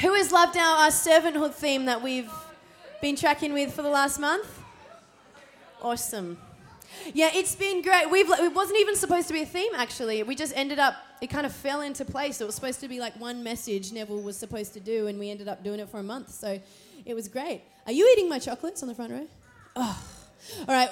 Who has loved our, our servanthood theme that we've been tracking with for the last month? Awesome. Yeah, it's been great. We've it wasn't even supposed to be a theme actually. We just ended up it kind of fell into place. It was supposed to be like one message Neville was supposed to do, and we ended up doing it for a month. So it was great. Are you eating my chocolates on the front row? Oh. All right.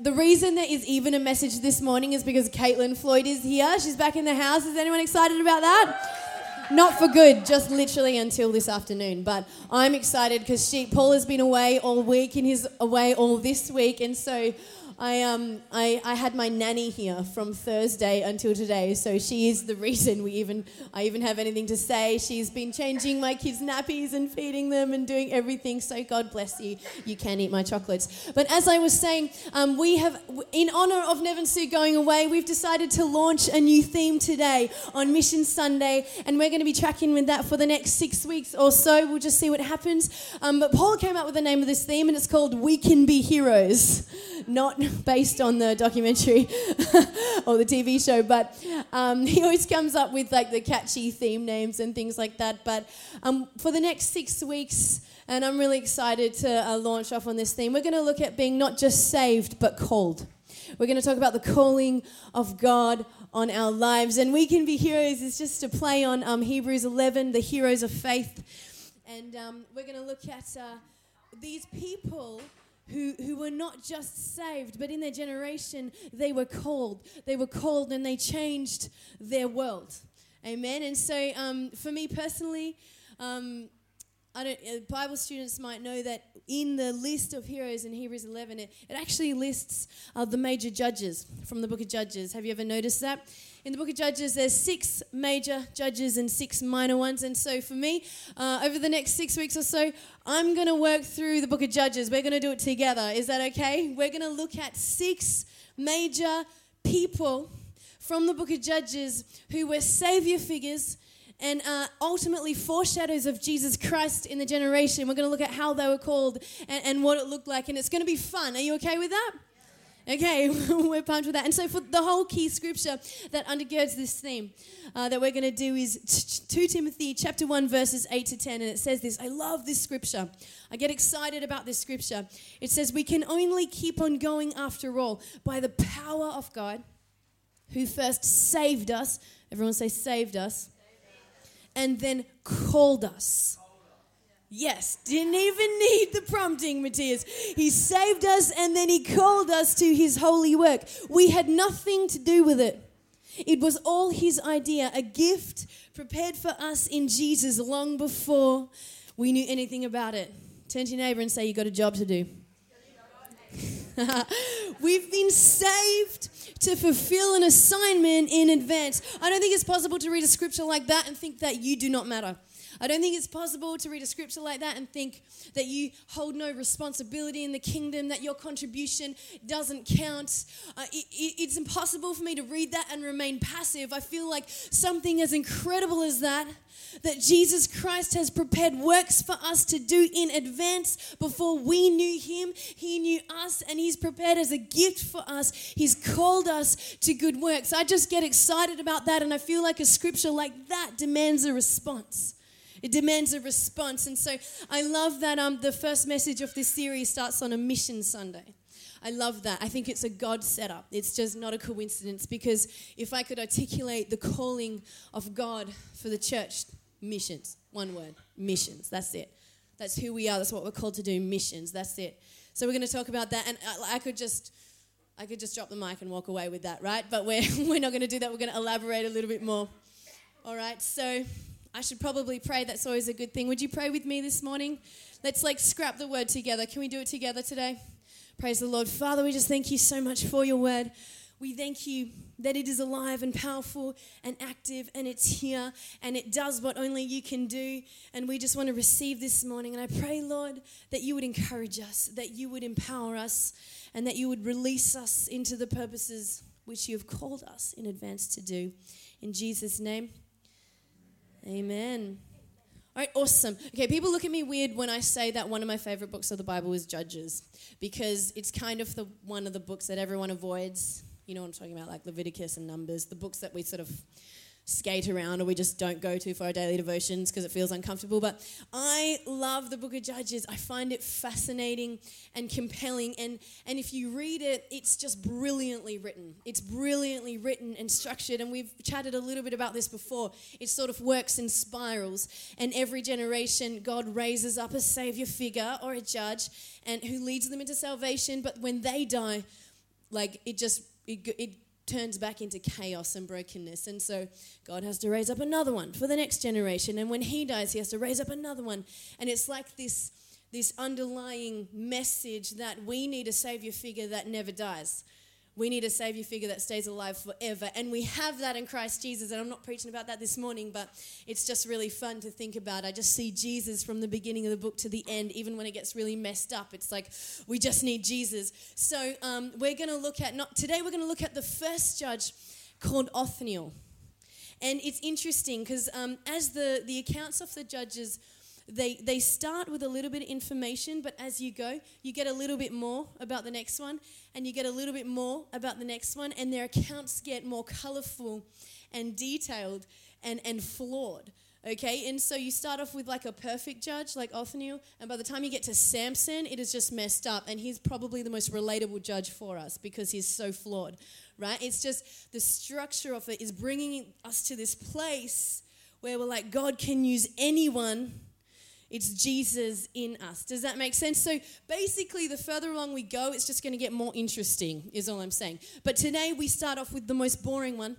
The reason there is even a message this morning is because Caitlin Floyd is here. She's back in the house. Is anyone excited about that? Not for good, just literally until this afternoon. But I'm excited because she Paul has been away all week and he's away all this week, and so I, um, I, I had my nanny here from Thursday until today, so she is the reason we even I even have anything to say. She's been changing my kids' nappies and feeding them and doing everything. So God bless you. You can eat my chocolates. But as I was saying, um, we have, in honor of Nev and Sue going away, we've decided to launch a new theme today on Mission Sunday, and we're going to be tracking with that for the next six weeks or so. We'll just see what happens. Um, but Paul came up with the name of this theme, and it's called "We Can Be Heroes." Not based on the documentary or the TV show, but um, he always comes up with like the catchy theme names and things like that. But um, for the next six weeks, and I'm really excited to uh, launch off on this theme, we're going to look at being not just saved, but called. We're going to talk about the calling of God on our lives. And we can be heroes is just to play on um, Hebrews 11, the heroes of faith. And um, we're going to look at uh, these people who, who were not just saved, but in their generation, they were called. They were called and they changed their world. Amen. And so, um, for me personally, um, I don't, uh, Bible students might know that in the list of heroes in Hebrews 11, it, it actually lists uh, the major judges from the book of Judges. Have you ever noticed that? in the book of Judges, there's six major judges and six minor ones. And so for me, uh, over the next six weeks or so, I'm going to work through the book of Judges. We're going to do it together. Is that okay? We're going to look at six major people from the book of Judges who were savior figures and uh, ultimately foreshadows of Jesus Christ in the generation. We're going to look at how they were called and, and what it looked like, and it's going to be fun. Are you okay with that? Okay, we're pumped with that. And so, for the whole key scripture that undergirds this theme uh, that we're going to do is 2 Timothy chapter 1, verses 8 to 10. And it says this I love this scripture. I get excited about this scripture. It says, We can only keep on going after all by the power of God who first saved us. Everyone say, saved us. And then called us Yes, didn't even need the prompting, Matthias. He saved us and then he called us to his holy work. We had nothing to do with it. It was all his idea, a gift prepared for us in Jesus long before we knew anything about it. Turn to your neighbor and say, You got a job to do. We've been saved to fulfill an assignment in advance. I don't think it's possible to read a scripture like that and think that you do not matter. I don't think it's possible to read a scripture like that and think that you hold no responsibility in the kingdom, that your contribution doesn't count. Uh, it, it, it's impossible for me to read that and remain passive. I feel like something as incredible as that, that Jesus Christ has prepared works for us to do in advance before we knew Him. He knew us and He's prepared as a gift for us. He's called us to good works. I just get excited about that and I feel like a scripture like that demands a response. It demands a response. And so I love that um, the first message of this series starts on a mission Sunday. I love that. I think it's a God setup. It's just not a coincidence because if I could articulate the calling of God for the church, missions, one word, missions. That's it. That's who we are. That's what we're called to do, missions. That's it. So we're going to talk about that. And I, I could just. I could just drop the mic and walk away with that, right? But we're, we're not going to do that. We're going to elaborate a little bit more. All right, so I should probably pray. That's always a good thing. Would you pray with me this morning? Let's like scrap the word together. Can we do it together today? Praise the Lord. Father, we just thank you so much for your word. We thank you that it is alive and powerful and active and it's here and it does what only you can do. And we just want to receive this morning. And I pray, Lord, that you would encourage us, that you would empower us, and that you would release us into the purposes which you have called us in advance to do. In Jesus' name. Amen. All right, awesome. Okay, people look at me weird when I say that one of my favorite books of the Bible is Judges because it's kind of the one of the books that everyone avoids. You know what I'm talking about, like Leviticus and Numbers, the books that we sort of skate around or we just don't go to for our daily devotions because it feels uncomfortable. But I love the book of Judges. I find it fascinating and compelling. And, and if you read it, it's just brilliantly written. It's brilliantly written and structured. And we've chatted a little bit about this before. It sort of works in spirals. And every generation, God raises up a savior figure or a judge and who leads them into salvation. But when they die, like it just, it, it turns back into chaos and brokenness. And so God has to raise up another one for the next generation. And when he dies, he has to raise up another one. And it's like this, this underlying message that we need a savior figure that never dies. We need a savior figure that stays alive forever. And we have that in Christ Jesus. And I'm not preaching about that this morning, but it's just really fun to think about. I just see Jesus from the beginning of the book to the end, even when it gets really messed up. It's like we just need Jesus. So um, we're going to look at, not today, we're going to look at the first judge called Othniel. And it's interesting because um, as the, the accounts of the judges they, they start with a little bit of information, but as you go, you get a little bit more about the next one, and you get a little bit more about the next one, and their accounts get more colorful and detailed and, and flawed. Okay, and so you start off with like a perfect judge, like Othniel, and by the time you get to Samson, it is just messed up, and he's probably the most relatable judge for us because he's so flawed, right? It's just the structure of it is bringing us to this place where we're like, God can use anyone it's Jesus in us. Does that make sense? So basically, the further along we go, it's just going to get more interesting, is all I'm saying. But today we start off with the most boring one.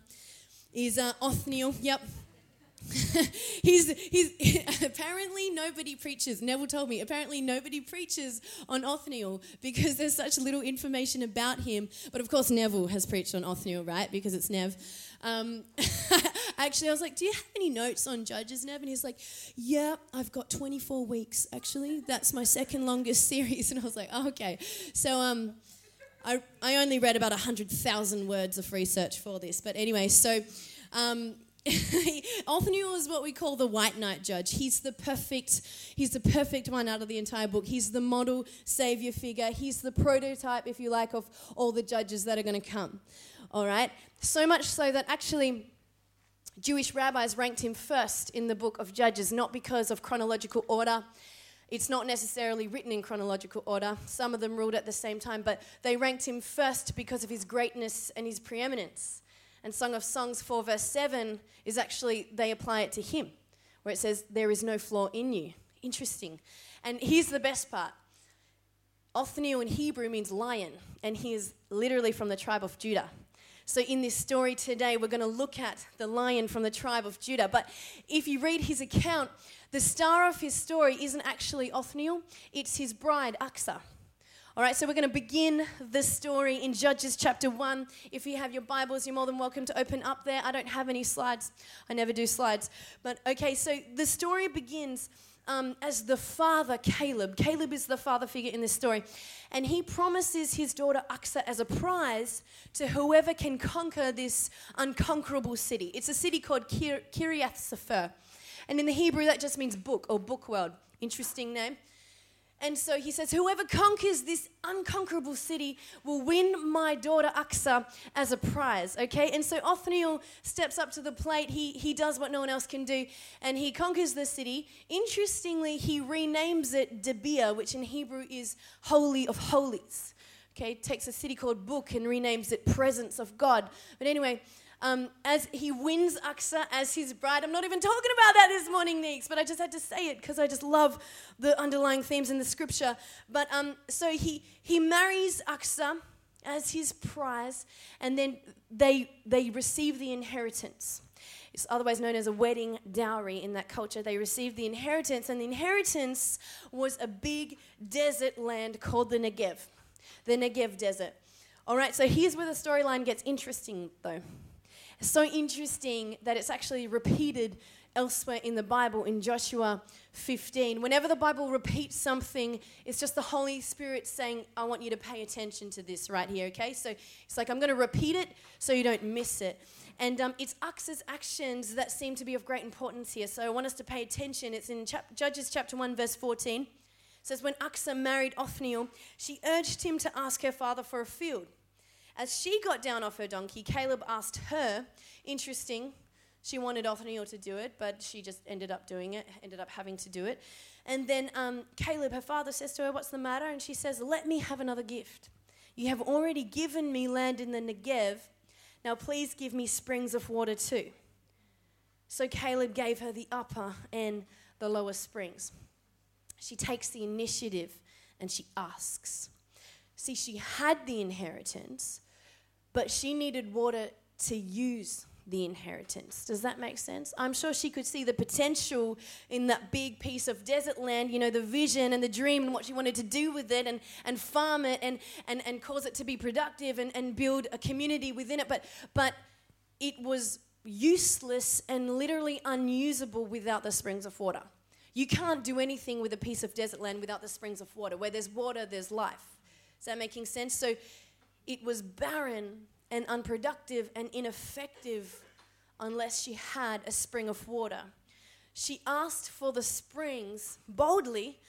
Is uh, Othniel. Yep, he's, he's apparently nobody preaches. Neville told me apparently nobody preaches on Othniel because there's such little information about him. But of course, Neville has preached on Othniel, right? Because it's Nev. Um, actually, I was like, "Do you have any notes on Judges, Nev?" And he's like, "Yeah, I've got 24 weeks. Actually, that's my second longest series." And I was like, oh, "Okay." So um, I I only read about hundred thousand words of research for this, but anyway, so. Um, Othniel is what we call the white knight judge. He's the perfect, he's the perfect one out of the entire book. He's the model savior figure. He's the prototype, if you like, of all the judges that are going to come. All right? So much so that actually Jewish rabbis ranked him first in the book of Judges, not because of chronological order. It's not necessarily written in chronological order. Some of them ruled at the same time, but they ranked him first because of his greatness and his preeminence. And Song of Songs 4, verse 7 is actually, they apply it to him, where it says, There is no flaw in you. Interesting. And here's the best part Othniel in Hebrew means lion, and he is literally from the tribe of Judah. So, in this story today, we're going to look at the lion from the tribe of Judah. But if you read his account, the star of his story isn't actually Othniel, it's his bride, Achsah. All right, so we're going to begin the story in Judges chapter 1. If you have your Bibles, you're more than welcome to open up there. I don't have any slides, I never do slides. But okay, so the story begins. Um, as the father, Caleb. Caleb is the father figure in this story. And he promises his daughter Achsah as a prize to whoever can conquer this unconquerable city. It's a city called Kir- Kiriath Sefer. And in the Hebrew, that just means book or book world. Interesting name. And so he says, Whoever conquers this unconquerable city will win my daughter Achsah as a prize. Okay? And so Othniel steps up to the plate. He, he does what no one else can do, and he conquers the city. Interestingly, he renames it Debir, which in Hebrew is Holy of Holies. Okay? Takes a city called Book and renames it Presence of God. But anyway, um, as he wins Achsah as his bride. I'm not even talking about that this morning, Neeks, but I just had to say it because I just love the underlying themes in the scripture. But um, so he, he marries Achsah as his prize, and then they, they receive the inheritance. It's otherwise known as a wedding dowry in that culture. They received the inheritance, and the inheritance was a big desert land called the Negev, the Negev desert. All right, so here's where the storyline gets interesting, though so interesting that it's actually repeated elsewhere in the Bible in Joshua 15. Whenever the Bible repeats something, it's just the Holy Spirit saying, I want you to pay attention to this right here, okay? So it's like, I'm going to repeat it so you don't miss it. And um, it's Achsah's actions that seem to be of great importance here. So I want us to pay attention. It's in chap- Judges chapter 1, verse 14. It says, When Achsah married Othniel, she urged him to ask her father for a field. As she got down off her donkey, Caleb asked her, interesting, She wanted Othniel to do it, but she just ended up doing it, ended up having to do it. And then um, Caleb, her father, says to her, What's the matter? And she says, Let me have another gift. You have already given me land in the Negev. Now please give me springs of water too. So Caleb gave her the upper and the lower springs. She takes the initiative and she asks. See, she had the inheritance, but she needed water to use the inheritance. Does that make sense? I'm sure she could see the potential in that big piece of desert land, you know, the vision and the dream and what she wanted to do with it and, and farm it and, and, and cause it to be productive and, and build a community within it. But, but it was useless and literally unusable without the springs of water. You can't do anything with a piece of desert land without the springs of water. Where there's water, there's life. Is that making sense? So it was barren and unproductive and ineffective unless she had a spring of water. She asked for the springs boldly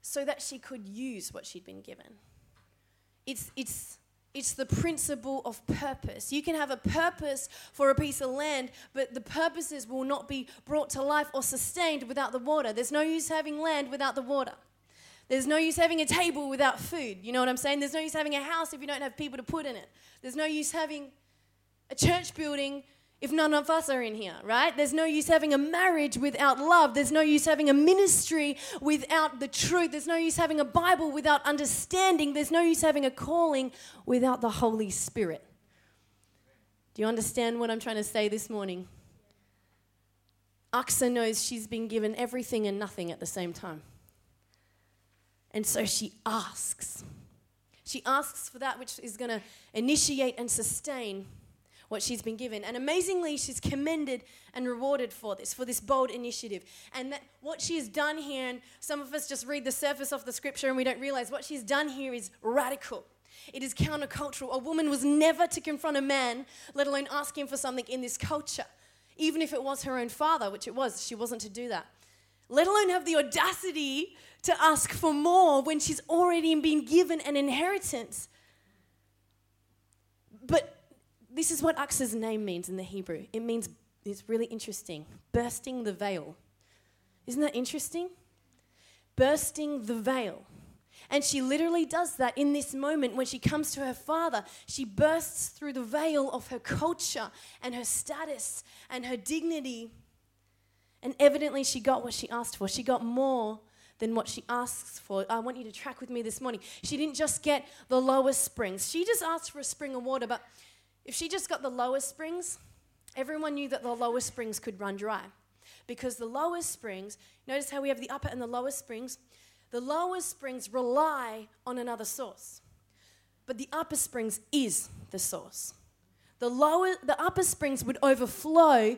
so that she could use what she'd been given. It's, it's, it's the principle of purpose. You can have a purpose for a piece of land, but the purposes will not be brought to life or sustained without the water. There's no use having land without the water. There's no use having a table without food. You know what I'm saying? There's no use having a house if you don't have people to put in it. There's no use having a church building if none of us are in here, right? There's no use having a marriage without love. There's no use having a ministry without the truth. There's no use having a Bible without understanding. There's no use having a calling without the Holy Spirit. Do you understand what I'm trying to say this morning? Achsah knows she's been given everything and nothing at the same time. And so she asks. She asks for that which is going to initiate and sustain what she's been given. And amazingly, she's commended and rewarded for this, for this bold initiative. And that what she's done here, and some of us just read the surface of the scripture and we don't realize what she's done here is radical. It is countercultural. A woman was never to confront a man, let alone ask him for something in this culture. Even if it was her own father, which it was, she wasn't to do that. Let alone have the audacity to ask for more when she's already been given an inheritance. But this is what Achsah's name means in the Hebrew. It means, it's really interesting, bursting the veil. Isn't that interesting? Bursting the veil. And she literally does that in this moment when she comes to her father. She bursts through the veil of her culture and her status and her dignity. And evidently, she got what she asked for. She got more than what she asks for. I want you to track with me this morning. She didn't just get the lowest springs, she just asked for a spring of water. But if she just got the lowest springs, everyone knew that the lowest springs could run dry. Because the lowest springs, notice how we have the upper and the lowest springs, the lowest springs rely on another source. But the upper springs is the source. The lower the upper springs would overflow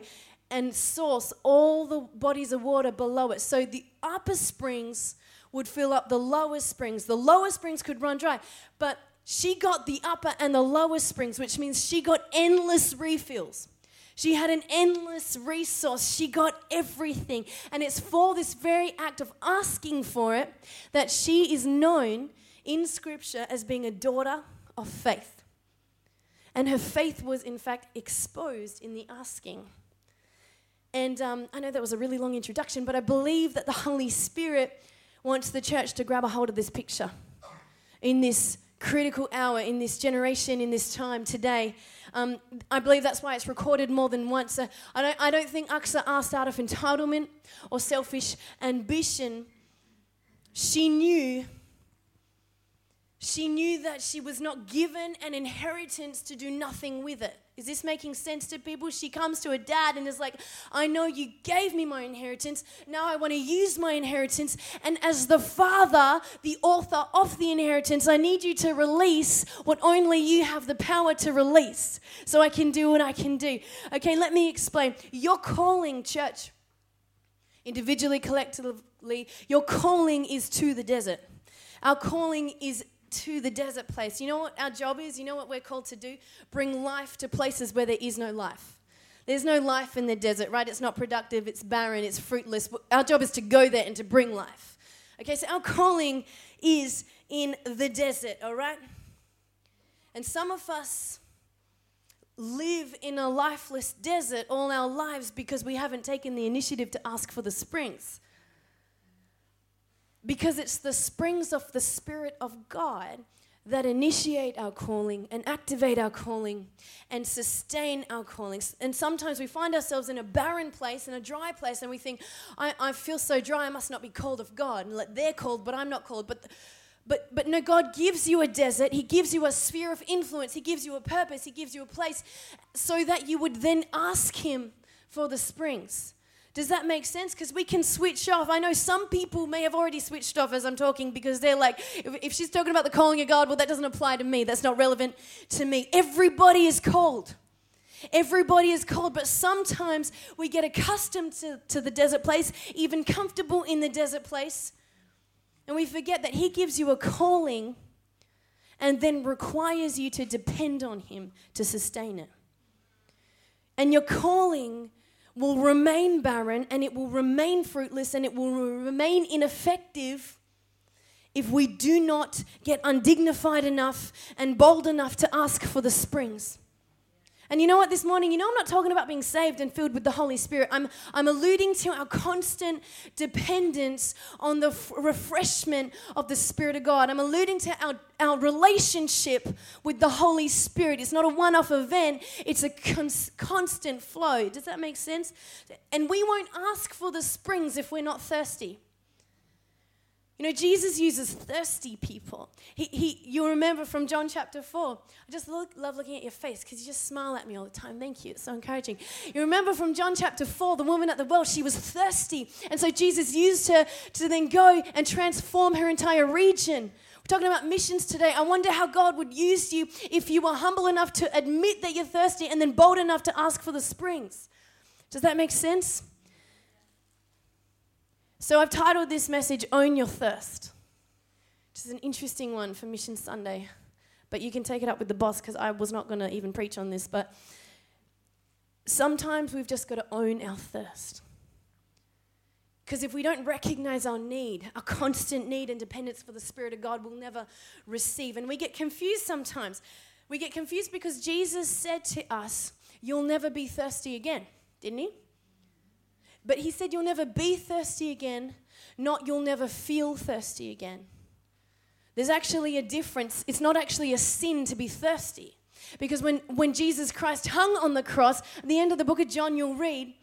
and source all the bodies of water below it. So the upper springs would fill up the lower springs. The lower springs could run dry. But she got the upper and the lower springs, which means she got endless refills. She had an endless resource. She got everything. And it's for this very act of asking for it that she is known in Scripture as being a daughter of faith. And her faith was, in fact, exposed in the asking. And um, I know that was a really long introduction, but I believe that the Holy Spirit wants the church to grab a hold of this picture in this critical hour, in this generation, in this time today. Um, I believe that's why it's recorded more than once. Uh, I, don't, I don't think Achsah asked out of entitlement or selfish ambition. She knew she knew that she was not given an inheritance to do nothing with it. Is this making sense to people? She comes to her dad and is like, I know you gave me my inheritance. Now I want to use my inheritance. And as the father, the author of the inheritance, I need you to release what only you have the power to release so I can do what I can do. Okay, let me explain. Your calling, church, individually, collectively, your calling is to the desert. Our calling is to the desert place. You know what our job is? You know what we're called to do? Bring life to places where there is no life. There's no life in the desert, right? It's not productive, it's barren, it's fruitless. Our job is to go there and to bring life. Okay, so our calling is in the desert, all right? And some of us, live in a lifeless desert all our lives because we haven't taken the initiative to ask for the springs. Because it's the springs of the Spirit of God that initiate our calling and activate our calling and sustain our callings. And sometimes we find ourselves in a barren place, in a dry place, and we think, I, I feel so dry, I must not be called of God. And they're called, but I'm not called. But but, but no, God gives you a desert. He gives you a sphere of influence. He gives you a purpose. He gives you a place so that you would then ask Him for the springs. Does that make sense? Because we can switch off. I know some people may have already switched off as I'm talking because they're like, if, if she's talking about the calling of God, well, that doesn't apply to me. That's not relevant to me. Everybody is called. Everybody is called, but sometimes we get accustomed to, to the desert place, even comfortable in the desert place, and we forget that He gives you a calling and then requires you to depend on Him to sustain it. And your calling will remain barren and it will remain fruitless and it will remain ineffective if we do not get undignified enough and bold enough to ask for the springs. And you know what, this morning, you know, I'm not talking about being saved and filled with the Holy Spirit. I'm, I'm alluding to our constant dependence on the f- refreshment of the Spirit of God. I'm alluding to our, our relationship with the Holy Spirit. It's not a one off event, it's a cons- constant flow. Does that make sense? And we won't ask for the springs if we're not thirsty. You know, Jesus uses thirsty people. He, he, you remember from John chapter 4. I just look, love looking at your face because you just smile at me all the time. Thank you. It's so encouraging. You remember from John chapter 4, the woman at the well, she was thirsty. And so Jesus used her to then go and transform her entire region. We're talking about missions today. I wonder how God would use you if you were humble enough to admit that you're thirsty and then bold enough to ask for the springs. Does that make sense? So I've titled this message Own Your Thirst, which is an interesting one for Mission Sunday. But you can take it up with the boss because I was not going to even preach on this. But sometimes we've just got to own our thirst. Because if we don't recognize our need, our constant need and dependence for the Spirit of God, we'll never receive. And we get confused sometimes. We get confused because Jesus said to us, You'll never be thirsty again, didn't he? But he said, You'll never be thirsty again, not you'll never feel thirsty again. There's actually a difference. It's not actually a sin to be thirsty. Because when, when Jesus Christ hung on the cross, at the end of the book of John, you'll read,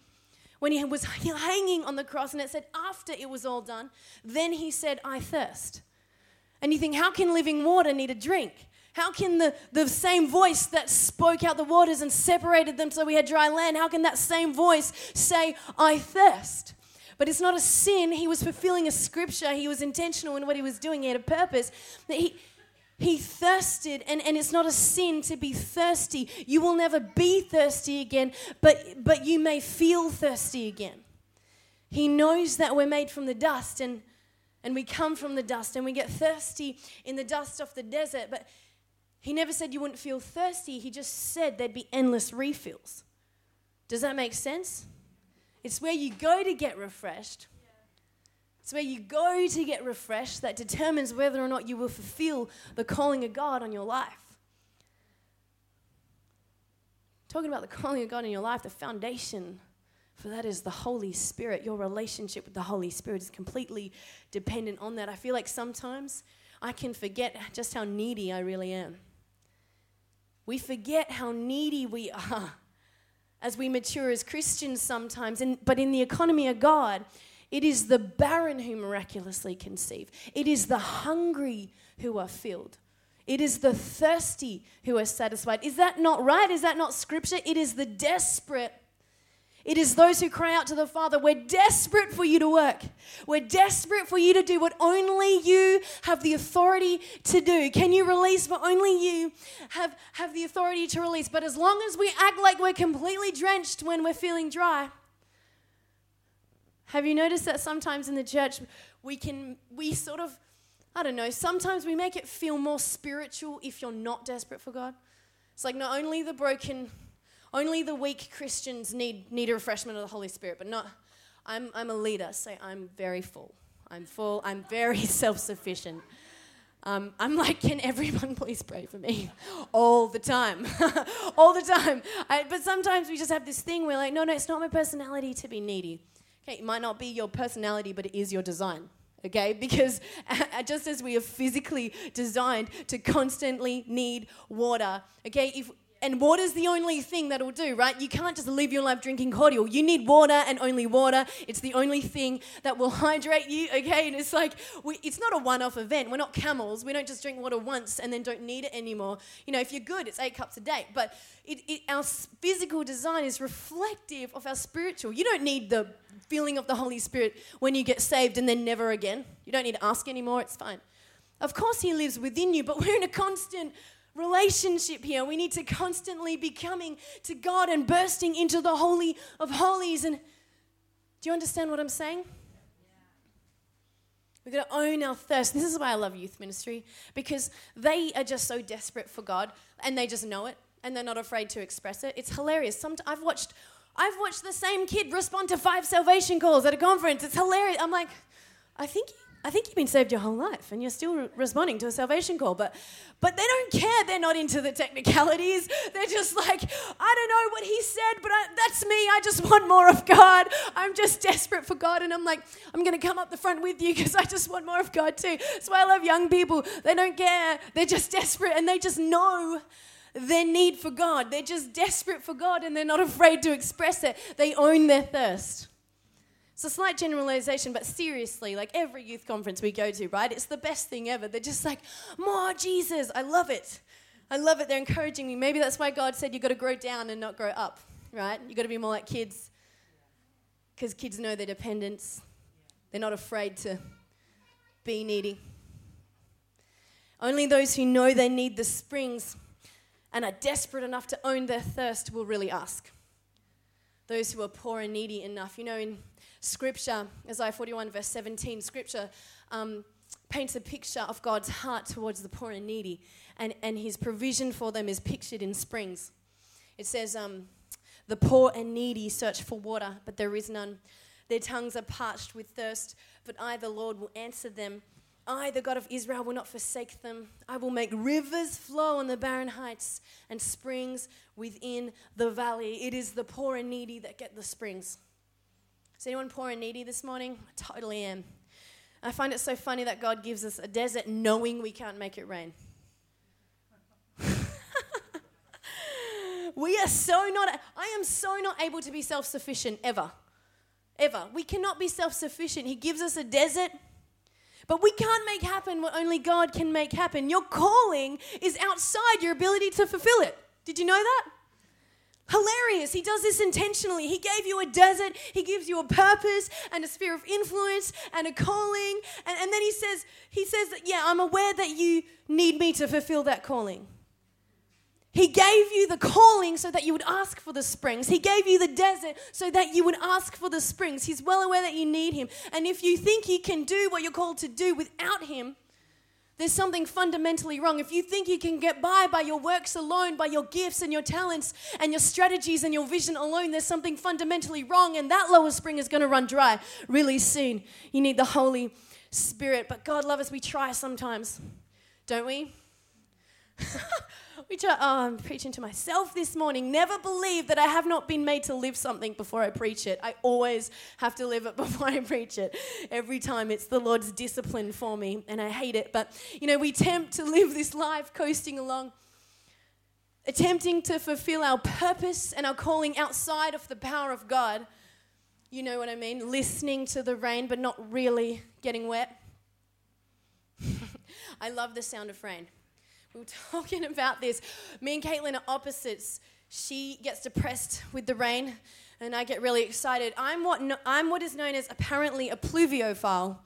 when he was hanging on the cross, and it said, after it was all done, then he said, I thirst. And you think, how can living water need a drink? How can the, the same voice that spoke out the waters and separated them so we had dry land, how can that same voice say, I thirst? But it's not a sin. He was fulfilling a scripture. He was intentional in what he was doing. He had a purpose. He, he thirsted, and, and it's not a sin to be thirsty. You will never be thirsty again, but, but you may feel thirsty again. He knows that we're made from the dust, and, and we come from the dust, and we get thirsty in the dust of the desert. But he never said you wouldn't feel thirsty, he just said there'd be endless refills. Does that make sense? It's where you go to get refreshed. It's where you go to get refreshed that determines whether or not you will fulfill the calling of God on your life. Talking about the calling of God in your life, the foundation for that is the Holy Spirit. Your relationship with the Holy Spirit is completely dependent on that. I feel like sometimes I can forget just how needy I really am. We forget how needy we are as we mature as Christians sometimes. And, but in the economy of God, it is the barren who miraculously conceive, it is the hungry who are filled. It is the thirsty who are satisfied. Is that not right? Is that not scripture? It is the desperate it is those who cry out to the Father, We're desperate for you to work. We're desperate for you to do what only you have the authority to do. Can you release what only you have, have the authority to release? But as long as we act like we're completely drenched when we're feeling dry, have you noticed that sometimes in the church we can, we sort of, I don't know, sometimes we make it feel more spiritual if you're not desperate for God? It's like not only the broken only the weak Christians need, need a refreshment of the Holy Spirit, but not. I'm, I'm a leader, so I'm very full. I'm full. I'm very self sufficient. Um, I'm like, can everyone please pray for me? All the time. All the time. I, but sometimes we just have this thing where, like, no, no, it's not my personality to be needy. Okay, it might not be your personality, but it is your design. Okay, because just as we are physically designed to constantly need water, okay, if and water's the only thing that'll do, right? You can't just live your life drinking cordial. You need water and only water. It's the only thing that will hydrate you, okay? And it's like, we, it's not a one off event. We're not camels. We don't just drink water once and then don't need it anymore. You know, if you're good, it's eight cups a day. But it, it, our physical design is reflective of our spiritual. You don't need the feeling of the Holy Spirit when you get saved and then never again. You don't need to ask anymore. It's fine. Of course, He lives within you, but we're in a constant relationship here. We need to constantly be coming to God and bursting into the Holy of Holies. And do you understand what I'm saying? We've got to own our thirst. This is why I love youth ministry because they are just so desperate for God and they just know it and they're not afraid to express it. It's hilarious. Some, I've watched I've watched the same kid respond to five salvation calls at a conference. It's hilarious. I'm like, I think I think you've been saved your whole life and you're still re- responding to a salvation call. But, but they don't care. They're not into the technicalities. They're just like, I don't know what he said, but I, that's me. I just want more of God. I'm just desperate for God. And I'm like, I'm going to come up the front with you because I just want more of God too. That's why I love young people. They don't care. They're just desperate and they just know their need for God. They're just desperate for God and they're not afraid to express it. They own their thirst. It's a slight generalization, but seriously, like every youth conference we go to, right? It's the best thing ever. They're just like, more Jesus. I love it. I love it. They're encouraging me. Maybe that's why God said you've got to grow down and not grow up, right? You've got to be more like kids because kids know their dependence. They're not afraid to be needy. Only those who know they need the springs and are desperate enough to own their thirst will really ask. Those who are poor and needy enough. You know, in Scripture, Isaiah 41, verse 17, Scripture um, paints a picture of God's heart towards the poor and needy, and, and his provision for them is pictured in springs. It says, um, The poor and needy search for water, but there is none. Their tongues are parched with thirst, but I, the Lord, will answer them. I, the God of Israel, will not forsake them. I will make rivers flow on the barren heights and springs within the valley. It is the poor and needy that get the springs. Is anyone poor and needy this morning? I totally am. I find it so funny that God gives us a desert knowing we can't make it rain. we are so not, I am so not able to be self sufficient ever. Ever. We cannot be self sufficient. He gives us a desert, but we can't make happen what only God can make happen. Your calling is outside your ability to fulfill it. Did you know that? Hilarious. He does this intentionally. He gave you a desert, he gives you a purpose and a sphere of influence and a calling. And, and then he says, he says yeah, I'm aware that you need me to fulfill that calling. He gave you the calling so that you would ask for the springs. He gave you the desert so that you would ask for the springs. He's well aware that you need him. And if you think you can do what you're called to do without him, there's something fundamentally wrong. If you think you can get by by your works alone, by your gifts and your talents and your strategies and your vision alone, there's something fundamentally wrong, and that lower spring is going to run dry really soon. You need the Holy Spirit. But God love us, we try sometimes, don't we? We try, oh, I'm preaching to myself this morning. Never believe that I have not been made to live something before I preach it. I always have to live it before I preach it. Every time it's the Lord's discipline for me, and I hate it. But, you know, we tempt to live this life coasting along, attempting to fulfill our purpose and our calling outside of the power of God. You know what I mean? Listening to the rain, but not really getting wet. I love the sound of rain. We were talking about this. Me and Caitlin are opposites. She gets depressed with the rain, and I get really excited. I'm what, no, I'm what is known as apparently a pluviophile,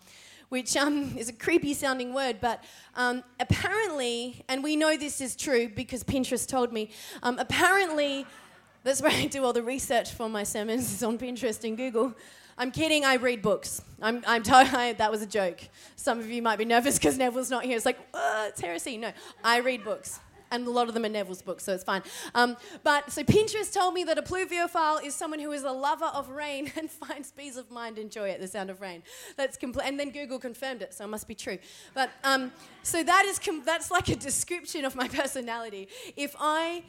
which um, is a creepy sounding word, but um, apparently, and we know this is true because Pinterest told me, um, apparently, that's where I do all the research for my sermons, is on Pinterest and Google. I'm kidding, I read books. I'm, I'm t- that was a joke. Some of you might be nervous because Neville's not here. It's like, it's heresy. No, I read books. and a lot of them are Neville's books, so it's fine. Um, but so Pinterest told me that a pluviophile is someone who is a lover of rain and finds peace of mind and joy at the sound of rain. That's compl- and then Google confirmed it, so it must be true. But um, so that is com- that's like a description of my personality. If I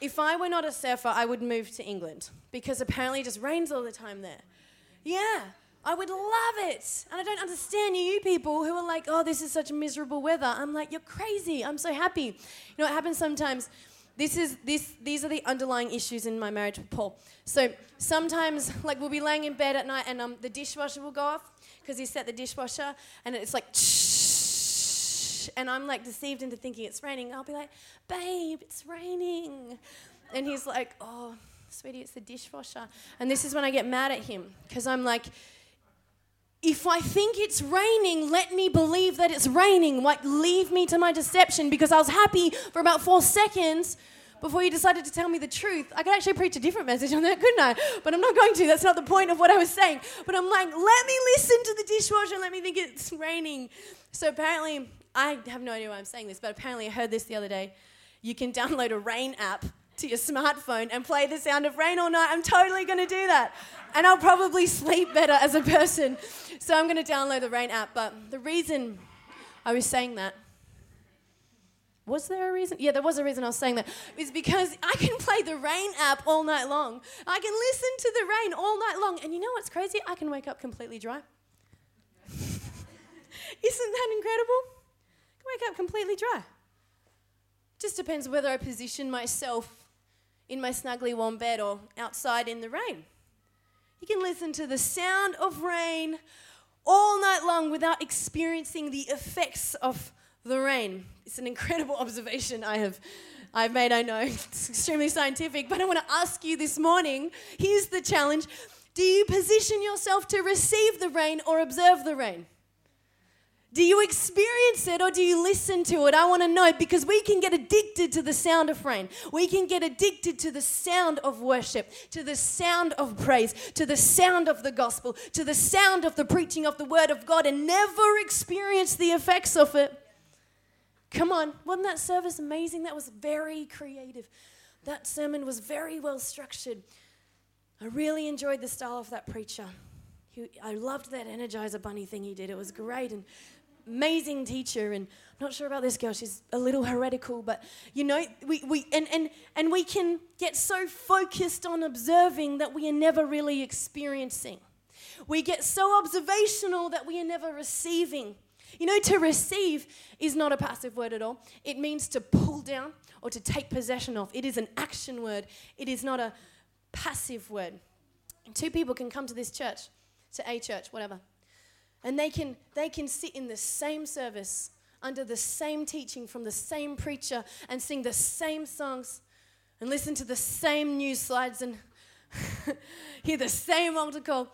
if I were not a surfer, I would move to England because apparently it just rains all the time there. Yeah. I would love it. And I don't understand you people who are like, oh, this is such miserable weather. I'm like, you're crazy. I'm so happy. You know it happens sometimes? This is this these are the underlying issues in my marriage with Paul. So sometimes like we'll be laying in bed at night and um, the dishwasher will go off because he set the dishwasher and it's like and I'm like deceived into thinking it's raining. I'll be like, babe, it's raining. And he's like, oh, sweetie, it's the dishwasher. And this is when I get mad at him because I'm like, if I think it's raining, let me believe that it's raining. Like, leave me to my deception because I was happy for about four seconds before you decided to tell me the truth. I could actually preach a different message on that, couldn't I? But I'm not going to. That's not the point of what I was saying. But I'm like, let me listen to the dishwasher and let me think it's raining. So apparently, I have no idea why I'm saying this, but apparently I heard this the other day. You can download a rain app to your smartphone and play the sound of rain all night. I'm totally going to do that. And I'll probably sleep better as a person. So I'm going to download the rain app. But the reason I was saying that was there a reason? Yeah, there was a reason I was saying that. Is because I can play the rain app all night long. I can listen to the rain all night long. And you know what's crazy? I can wake up completely dry. Isn't that incredible? I can wake up completely dry. Just depends whether I position myself in my snuggly warm bed or outside in the rain. You can listen to the sound of rain all night long without experiencing the effects of the rain. It's an incredible observation I have I've made, I know. It's extremely scientific, but I want to ask you this morning here's the challenge. Do you position yourself to receive the rain or observe the rain? Do you experience it or do you listen to it? I want to know because we can get addicted to the sound of rain. We can get addicted to the sound of worship, to the sound of praise, to the sound of the gospel, to the sound of the preaching of the word of God and never experience the effects of it. Come on, wasn't that service amazing? That was very creative. That sermon was very well structured. I really enjoyed the style of that preacher. I loved that Energizer Bunny thing he did. It was great. And amazing teacher and I'm not sure about this girl she's a little heretical but you know we, we and, and and we can get so focused on observing that we are never really experiencing. We get so observational that we are never receiving. You know to receive is not a passive word at all. It means to pull down or to take possession of. It is an action word. It is not a passive word. And two people can come to this church to a church whatever and they can, they can sit in the same service under the same teaching from the same preacher and sing the same songs and listen to the same news slides and hear the same altar call.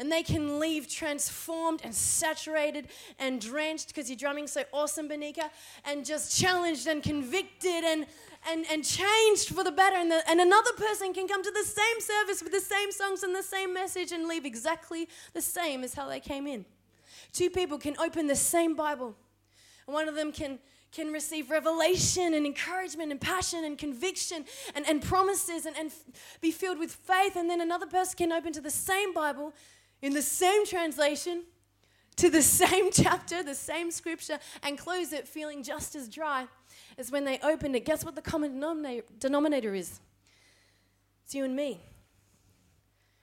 And they can leave transformed and saturated and drenched because you're drumming so awesome, Benika, and just challenged and convicted and, and, and changed for the better. And, the, and another person can come to the same service with the same songs and the same message and leave exactly the same as how they came in. Two people can open the same Bible, and one of them can, can receive revelation and encouragement and passion and conviction and, and promises and, and be filled with faith. And then another person can open to the same Bible in the same translation to the same chapter, the same scripture, and close it feeling just as dry is when they opened it. Guess what the common denominator is? It's you and me.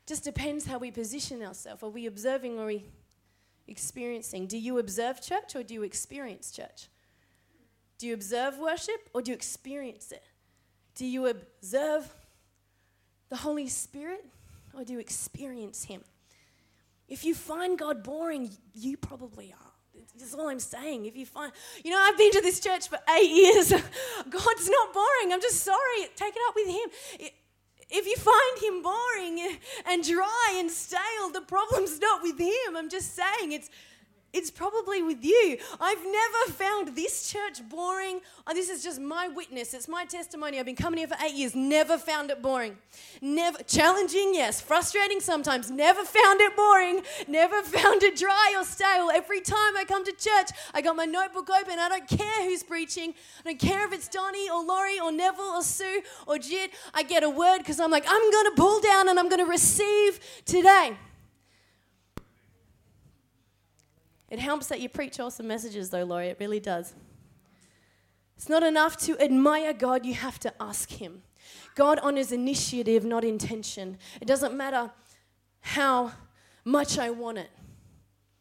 Just depends how we position ourselves. Are we observing or are we experiencing? Do you observe church or do you experience church? Do you observe worship or do you experience it? Do you observe the Holy Spirit or do you experience Him? If you find God boring, you probably are. That's all I'm saying. If you find, you know, I've been to this church for eight years. God's not boring. I'm just sorry. Take it up with Him. If you find Him boring and dry and stale, the problem's not with Him. I'm just saying it's it's probably with you. I've never found this church boring. Oh, this is just my witness. It's my testimony. I've been coming here for eight years. Never found it boring. Never challenging, yes. Frustrating sometimes. Never found it boring. Never found it dry or stale. Every time I come to church, I got my notebook open. I don't care who's preaching. I don't care if it's Donnie or Laurie or Neville or Sue or Jit. I get a word because I'm like, I'm going to pull down and I'm going to receive today. It helps that you preach awesome messages, though, Laurie. It really does. It's not enough to admire God, you have to ask Him. God honors initiative, not intention. It doesn't matter how much I want it.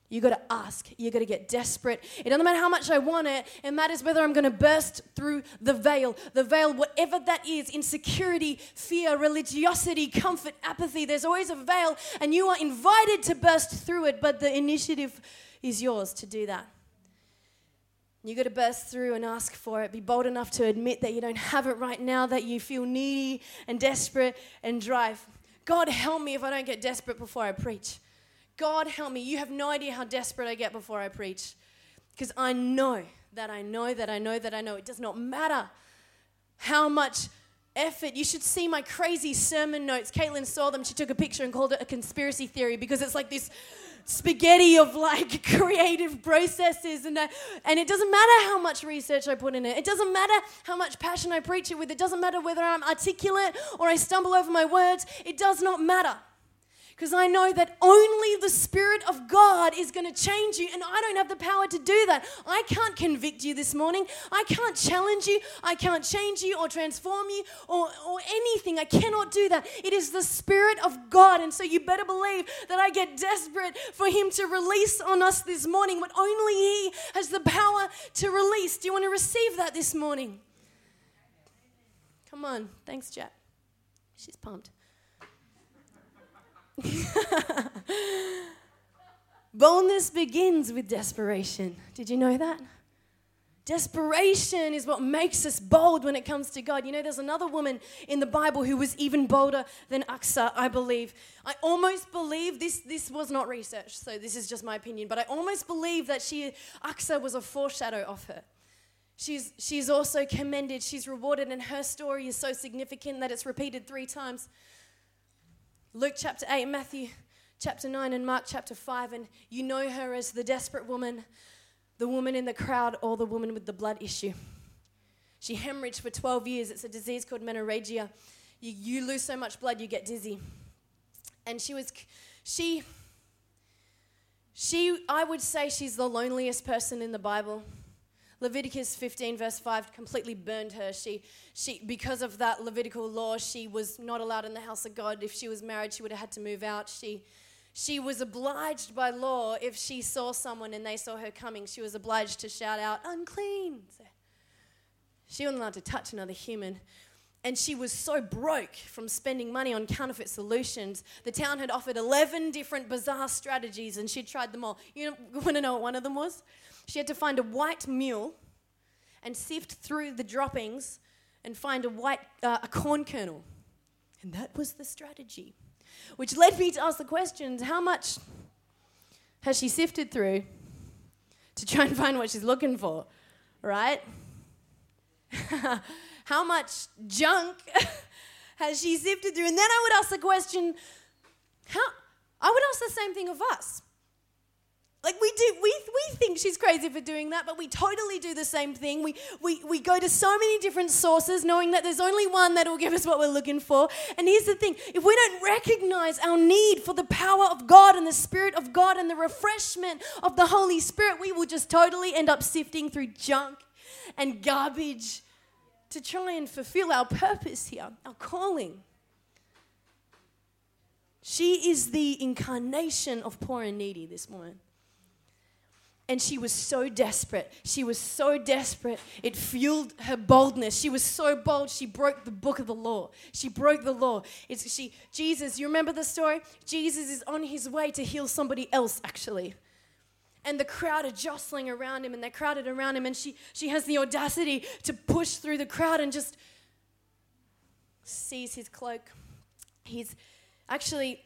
You got to ask. You got to get desperate. It doesn't matter how much I want it. It matters whether I'm going to burst through the veil. The veil, whatever that is insecurity, fear, religiosity, comfort, apathy. There's always a veil, and you are invited to burst through it, but the initiative is yours to do that. You got to burst through and ask for it. Be bold enough to admit that you don't have it right now, that you feel needy and desperate and drive. God, help me if I don't get desperate before I preach. God, help me. You have no idea how desperate I get before I preach. Because I know that I know that I know that I know. It does not matter how much effort. You should see my crazy sermon notes. Caitlin saw them. She took a picture and called it a conspiracy theory because it's like this spaghetti of like creative processes and uh, and it doesn't matter how much research I put in it. It doesn't matter how much passion I preach it with. It doesn't matter whether I'm articulate or I stumble over my words. It does not matter because I know that only the Spirit of God is going to change you, and I don't have the power to do that. I can't convict you this morning. I can't challenge you. I can't change you or transform you or, or anything. I cannot do that. It is the Spirit of God, and so you better believe that I get desperate for Him to release on us this morning what only He has the power to release. Do you want to receive that this morning? Come on. Thanks, Jack. She's pumped. Boldness begins with desperation. Did you know that? Desperation is what makes us bold when it comes to God. You know, there's another woman in the Bible who was even bolder than Achsah, I believe. I almost believe this, this was not research, so this is just my opinion, but I almost believe that she, Achsah was a foreshadow of her. She's, she's also commended, she's rewarded, and her story is so significant that it's repeated three times. Luke chapter 8, Matthew chapter 9, and Mark chapter 5. And you know her as the desperate woman, the woman in the crowd, or the woman with the blood issue. She hemorrhaged for 12 years. It's a disease called menorrhagia. You, you lose so much blood, you get dizzy. And she was, she, she, I would say she's the loneliest person in the Bible. Leviticus 15, verse 5, completely burned her. She, she, because of that Levitical law, she was not allowed in the house of God. If she was married, she would have had to move out. She, she was obliged by law, if she saw someone and they saw her coming, she was obliged to shout out, unclean. She wasn't allowed to touch another human. And she was so broke from spending money on counterfeit solutions. The town had offered 11 different bizarre strategies and she tried them all. You want to know what one of them was? She had to find a white mule and sift through the droppings and find a white uh, a corn kernel. And that was the strategy. Which led me to ask the questions how much has she sifted through to try and find what she's looking for, right? how much junk has she sifted through? And then I would ask the question, how I would ask the same thing of us. Like we do, we, we think she's crazy for doing that, but we totally do the same thing. We, we, we go to so many different sources knowing that there's only one that will give us what we're looking for. And here's the thing if we don't recognize our need for the power of God and the Spirit of God and the refreshment of the Holy Spirit, we will just totally end up sifting through junk and garbage to try and fulfill our purpose here, our calling. She is the incarnation of poor and needy this morning. And she was so desperate. She was so desperate. It fueled her boldness. She was so bold, she broke the book of the law. She broke the law. It's she Jesus, you remember the story? Jesus is on his way to heal somebody else actually. And the crowd are jostling around him and they're crowded around him and she she has the audacity to push through the crowd and just seize his cloak. He's actually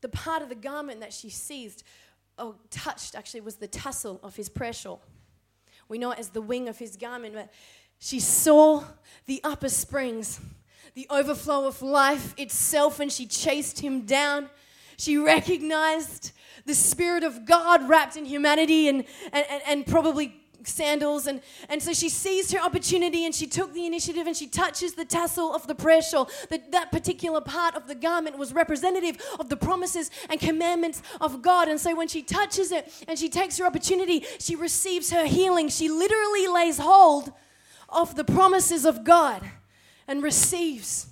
the part of the garment that she seized oh, touched actually was the tassel of his prayer shawl. We know it as the wing of his garment, but she saw the upper springs, the overflow of life itself, and she chased him down. She recognized the Spirit of God wrapped in humanity and, and, and probably sandals. And, and so she seized her opportunity and she took the initiative and she touches the tassel of the prayer shawl. That, that particular part of the garment was representative of the promises and commandments of God. And so when she touches it and she takes her opportunity, she receives her healing. She literally lays hold of the promises of God and receives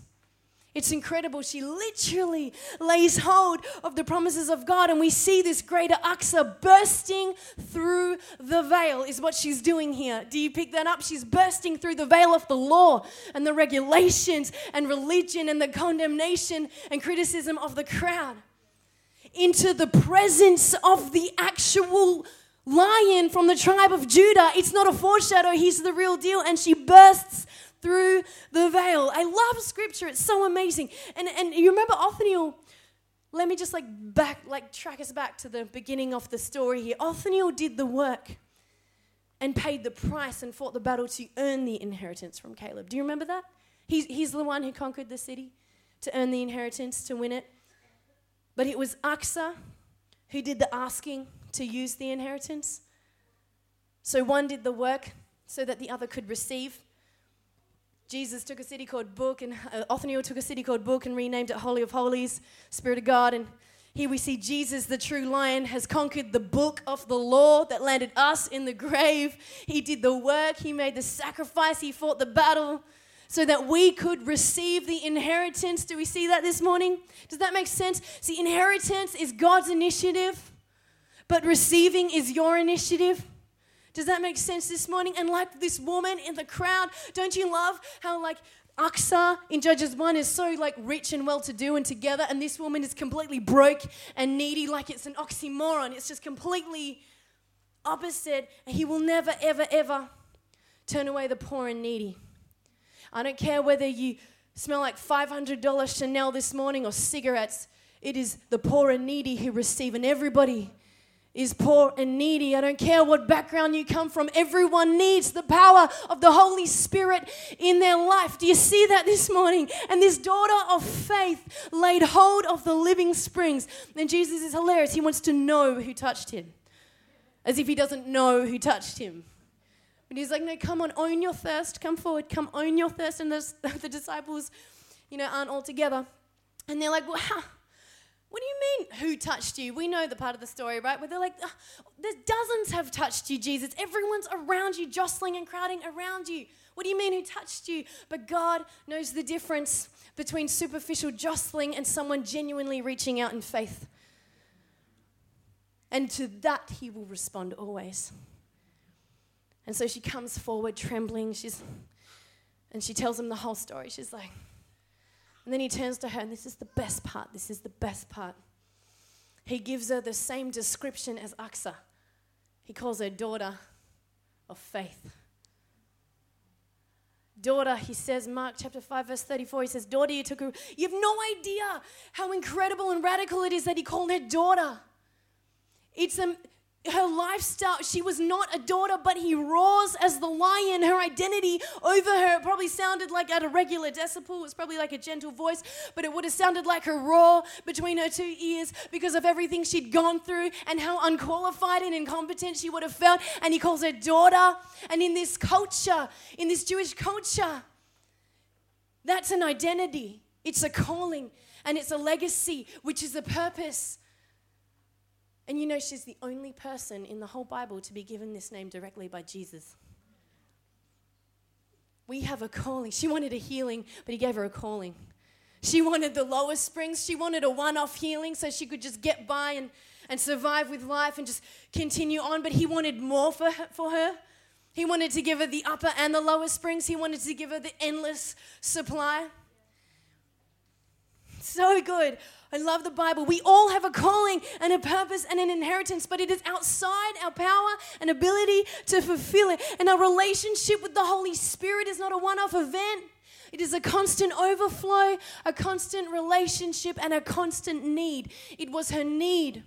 it's incredible. She literally lays hold of the promises of God, and we see this greater Achsah bursting through the veil, is what she's doing here. Do you pick that up? She's bursting through the veil of the law and the regulations and religion and the condemnation and criticism of the crowd into the presence of the actual lion from the tribe of Judah. It's not a foreshadow, he's the real deal, and she bursts through the veil. I love scripture. It's so amazing. And and you remember Othniel? Let me just like back like track us back to the beginning of the story here. Othniel did the work and paid the price and fought the battle to earn the inheritance from Caleb. Do you remember that? He's, he's the one who conquered the city to earn the inheritance, to win it. But it was Achsah who did the asking to use the inheritance. So one did the work so that the other could receive. Jesus took a city called Book, and uh, Othniel took a city called Book and renamed it Holy of Holies, Spirit of God. And here we see Jesus, the true lion, has conquered the book of the law that landed us in the grave. He did the work, he made the sacrifice, he fought the battle so that we could receive the inheritance. Do we see that this morning? Does that make sense? See, inheritance is God's initiative, but receiving is your initiative. Does that make sense this morning? And like this woman in the crowd, don't you love how, like, Achsah in Judges 1 is so like rich and well to do and together, and this woman is completely broke and needy, like it's an oxymoron. It's just completely opposite. He will never, ever, ever turn away the poor and needy. I don't care whether you smell like $500 Chanel this morning or cigarettes, it is the poor and needy who receive, and everybody is poor and needy. I don't care what background you come from. Everyone needs the power of the Holy Spirit in their life. Do you see that this morning? And this daughter of faith laid hold of the living springs. And Jesus is hilarious. He wants to know who touched him, as if he doesn't know who touched him. But he's like, no, come on, own your thirst. Come forward, come own your thirst. And the disciples, you know, aren't all together. And they're like, well, how? What do you mean, who touched you? We know the part of the story, right? Where they're like, there's dozens have touched you, Jesus. Everyone's around you, jostling and crowding around you. What do you mean, who touched you? But God knows the difference between superficial jostling and someone genuinely reaching out in faith. And to that, He will respond always. And so she comes forward trembling. She's, and she tells him the whole story. She's like, and then he turns to her, and this is the best part. This is the best part. He gives her the same description as Achsah. He calls her daughter of faith. Daughter, he says, Mark chapter 5, verse 34, he says, Daughter, you took her. You have no idea how incredible and radical it is that he called her daughter. It's a, her lifestyle, she was not a daughter, but he roars as the lion. Her identity over her probably sounded like at a regular decibel. It was probably like a gentle voice, but it would have sounded like her roar between her two ears because of everything she'd gone through and how unqualified and incompetent she would have felt. And he calls her daughter. And in this culture, in this Jewish culture, that's an identity, it's a calling, and it's a legacy, which is a purpose. And you know, she's the only person in the whole Bible to be given this name directly by Jesus. We have a calling. She wanted a healing, but he gave her a calling. She wanted the lowest springs. She wanted a one off healing so she could just get by and, and survive with life and just continue on. But he wanted more for her, for her. He wanted to give her the upper and the lower springs. He wanted to give her the endless supply. So good. I love the Bible. We all have a calling and a purpose and an inheritance, but it is outside our power and ability to fulfill it. And our relationship with the Holy Spirit is not a one off event. It is a constant overflow, a constant relationship, and a constant need. It was her need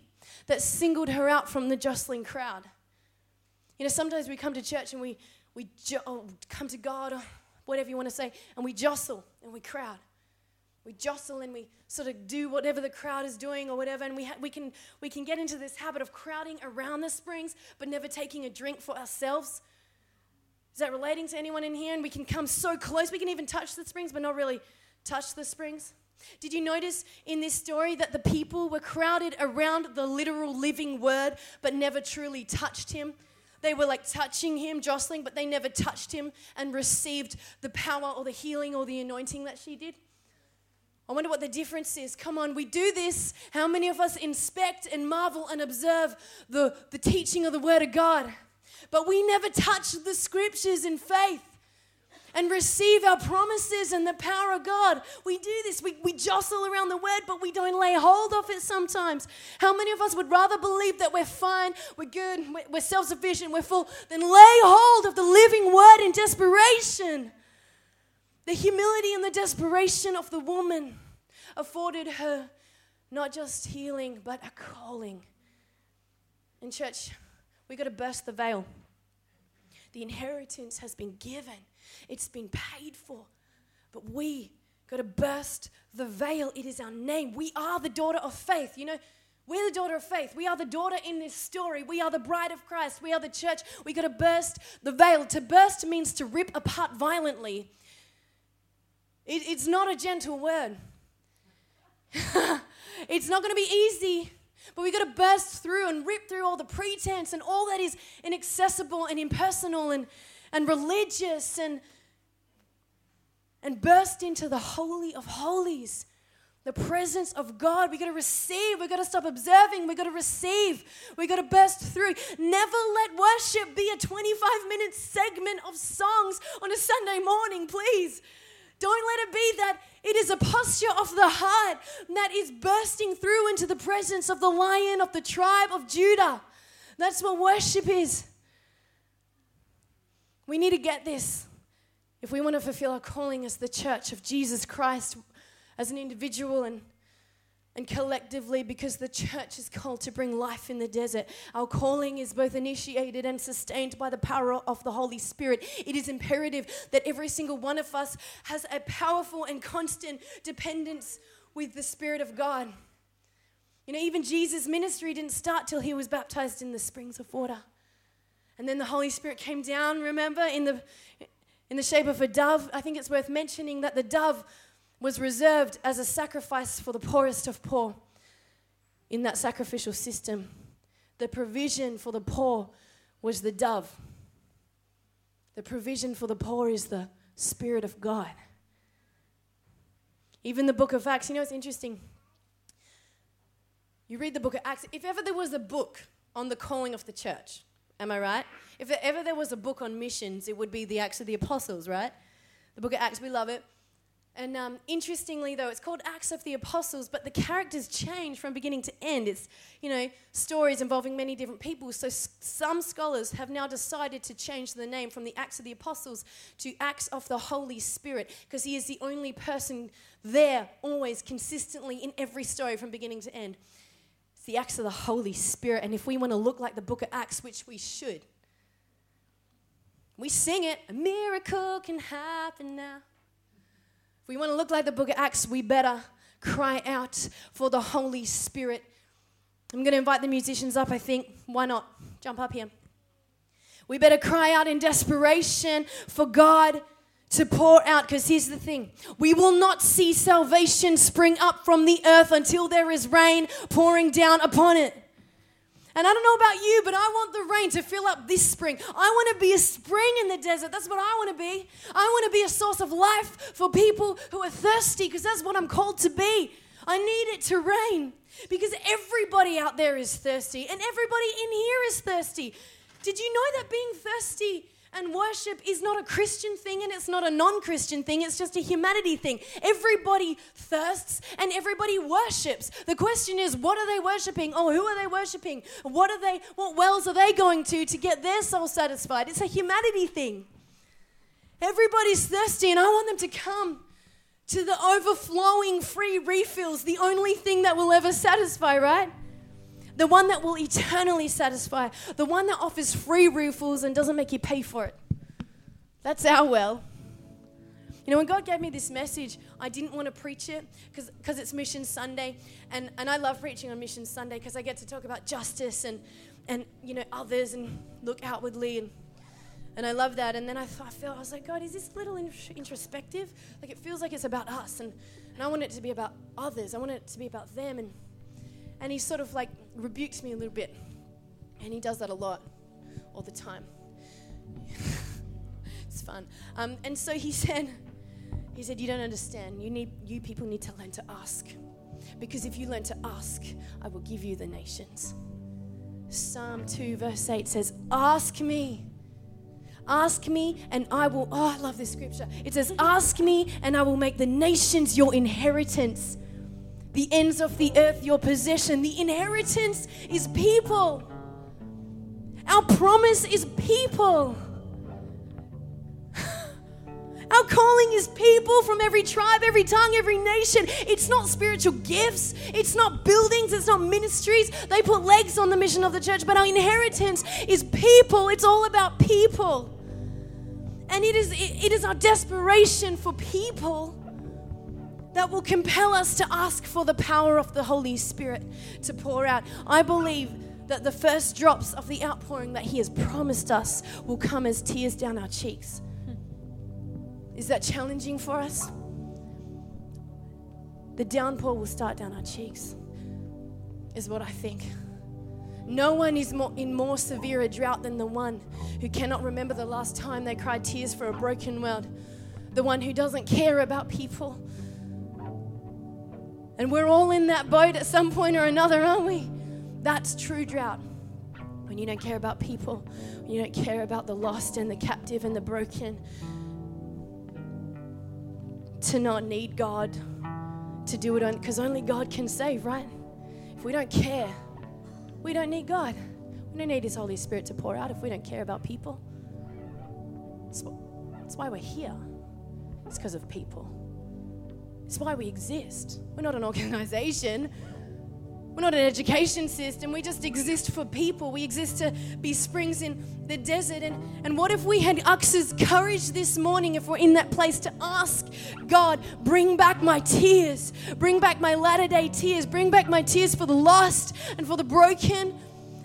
that singled her out from the jostling crowd. You know, sometimes we come to church and we, we jo- oh, come to God, whatever you want to say, and we jostle and we crowd. We jostle and we sort of do whatever the crowd is doing or whatever, and we, ha- we, can, we can get into this habit of crowding around the springs but never taking a drink for ourselves. Is that relating to anyone in here? And we can come so close, we can even touch the springs but not really touch the springs. Did you notice in this story that the people were crowded around the literal living word but never truly touched him? They were like touching him, jostling, but they never touched him and received the power or the healing or the anointing that she did. I wonder what the difference is. Come on, we do this. How many of us inspect and marvel and observe the, the teaching of the Word of God? But we never touch the scriptures in faith and receive our promises and the power of God. We do this. We, we jostle around the word, but we don't lay hold of it sometimes. How many of us would rather believe that we're fine, we're good, we're, self sufficient, we're full, than lay hold of the living word in desperation? The humility and the desperation of the woman afforded her not just healing, but a calling. In church, we got to burst the veil. The inheritance has been given, it's been paid for. But we got to burst the veil. It is our name. We are the daughter of faith. You know, we're the daughter of faith. We are the daughter in this story. We are the bride of Christ. We are the church. We got to burst the veil. To burst means to rip apart violently. It, it's not a gentle word. it's not going to be easy, but we got to burst through and rip through all the pretense and all that is inaccessible and impersonal and, and religious and, and burst into the Holy of Holies. The presence of God. We got to receive. We got to stop observing. We got to receive. We got to burst through. Never let worship be a 25 minute segment of songs on a Sunday morning, please. Don't let it be that it is a posture of the heart that is bursting through into the presence of the lion of the tribe of Judah. That's what worship is. We need to get this if we want to fulfill our calling as the church of Jesus Christ, as an individual and and collectively because the church is called to bring life in the desert. Our calling is both initiated and sustained by the power of the Holy Spirit. It is imperative that every single one of us has a powerful and constant dependence with the Spirit of God. You know, even Jesus' ministry didn't start till he was baptized in the springs of water. And then the Holy Spirit came down, remember, in the in the shape of a dove. I think it's worth mentioning that the dove was reserved as a sacrifice for the poorest of poor in that sacrificial system. The provision for the poor was the dove. The provision for the poor is the Spirit of God. Even the book of Acts, you know, it's interesting. You read the book of Acts, if ever there was a book on the calling of the church, am I right? If ever there was a book on missions, it would be the Acts of the Apostles, right? The book of Acts, we love it. And um, interestingly, though, it's called Acts of the Apostles, but the characters change from beginning to end. It's, you know, stories involving many different people. So s- some scholars have now decided to change the name from the Acts of the Apostles to Acts of the Holy Spirit, because he is the only person there, always, consistently, in every story from beginning to end. It's the Acts of the Holy Spirit. And if we want to look like the book of Acts, which we should, we sing it, a miracle can happen now. If we want to look like the book of Acts, we better cry out for the Holy Spirit. I'm going to invite the musicians up, I think. Why not? Jump up here. We better cry out in desperation for God to pour out. Because here's the thing we will not see salvation spring up from the earth until there is rain pouring down upon it. And I don't know about you, but I want the rain to fill up this spring. I want to be a spring in the desert. That's what I want to be. I want to be a source of life for people who are thirsty because that's what I'm called to be. I need it to rain because everybody out there is thirsty and everybody in here is thirsty. Did you know that being thirsty and worship is not a Christian thing and it's not a non Christian thing, it's just a humanity thing. Everybody thirsts and everybody worships. The question is, what are they worshiping? Oh, who are they worshiping? What are they, what wells are they going to to get their soul satisfied? It's a humanity thing. Everybody's thirsty and I want them to come to the overflowing free refills, the only thing that will ever satisfy, right? The one that will eternally satisfy, the one that offers free refills and doesn't make you pay for it. That's our well. You know, when God gave me this message, I didn't want to preach it because it's Mission Sunday. And, and I love preaching on Mission Sunday because I get to talk about justice and, and, you know, others and look outwardly. And, and I love that. And then I, th- I felt, I was like, God, is this little introspective? Like it feels like it's about us. And, and I want it to be about others. I want it to be about them. And, and he sort of like rebukes me a little bit. And he does that a lot, all the time. it's fun. Um, and so he said, he said, You don't understand. You, need, you people need to learn to ask. Because if you learn to ask, I will give you the nations. Psalm 2, verse 8 says, Ask me. Ask me, and I will. Oh, I love this scripture. It says, Ask me, and I will make the nations your inheritance, the ends of the earth your possession. The inheritance is people. Our promise is people. Our calling is people from every tribe, every tongue, every nation. It's not spiritual gifts, it's not buildings, it's not ministries. They put legs on the mission of the church, but our inheritance is people. It's all about people. And it is, it, it is our desperation for people that will compel us to ask for the power of the Holy Spirit to pour out. I believe that the first drops of the outpouring that He has promised us will come as tears down our cheeks. Is that challenging for us? The downpour will start down our cheeks, is what I think. No one is more, in more severe a drought than the one who cannot remember the last time they cried tears for a broken world, the one who doesn't care about people. And we're all in that boat at some point or another, aren't we? That's true drought. When you don't care about people, when you don't care about the lost and the captive and the broken, to not need God to do it on because only God can save, right? If we don't care, we don't need God. We don't need His Holy Spirit to pour out if we don't care about people. That's why we're here. It's because of people. It's why we exist. We're not an organization. We're not an education system. We just exist for people. We exist to be springs in the desert. And, and what if we had Achsah's courage this morning, if we're in that place to ask God, bring back my tears, bring back my latter day tears, bring back my tears for the lost and for the broken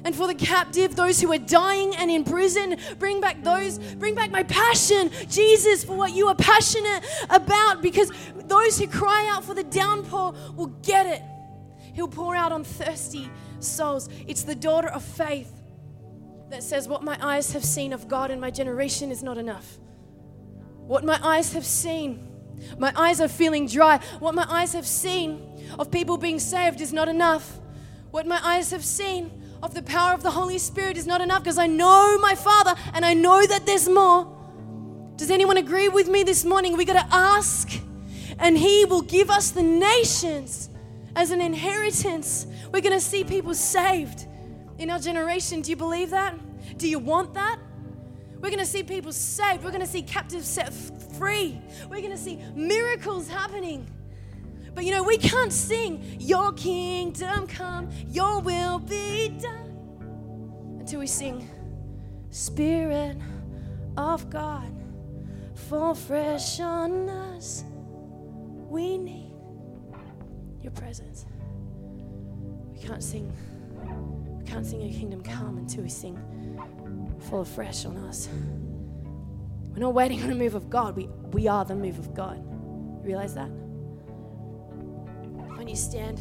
and for the captive, those who are dying and in prison. Bring back those, bring back my passion, Jesus, for what you are passionate about, because those who cry out for the downpour will get it. He'll pour out on thirsty souls. It's the daughter of faith that says, What my eyes have seen of God in my generation is not enough. What my eyes have seen, my eyes are feeling dry. What my eyes have seen of people being saved is not enough. What my eyes have seen of the power of the Holy Spirit is not enough because I know my Father and I know that there's more. Does anyone agree with me this morning? We got to ask, and He will give us the nations as an inheritance. We're going to see people saved in our generation. Do you believe that? Do you want that? We're going to see people saved. We're going to see captives set free. We're going to see miracles happening. But you know, we can't sing, Your kingdom come, Your will be done, until we sing, Spirit of God, fall fresh on us. We need your presence. We can't sing. We can't sing your kingdom come until we sing fall fresh on us. We're not waiting on a move of God. We, we are the move of God. You realize that? When you stand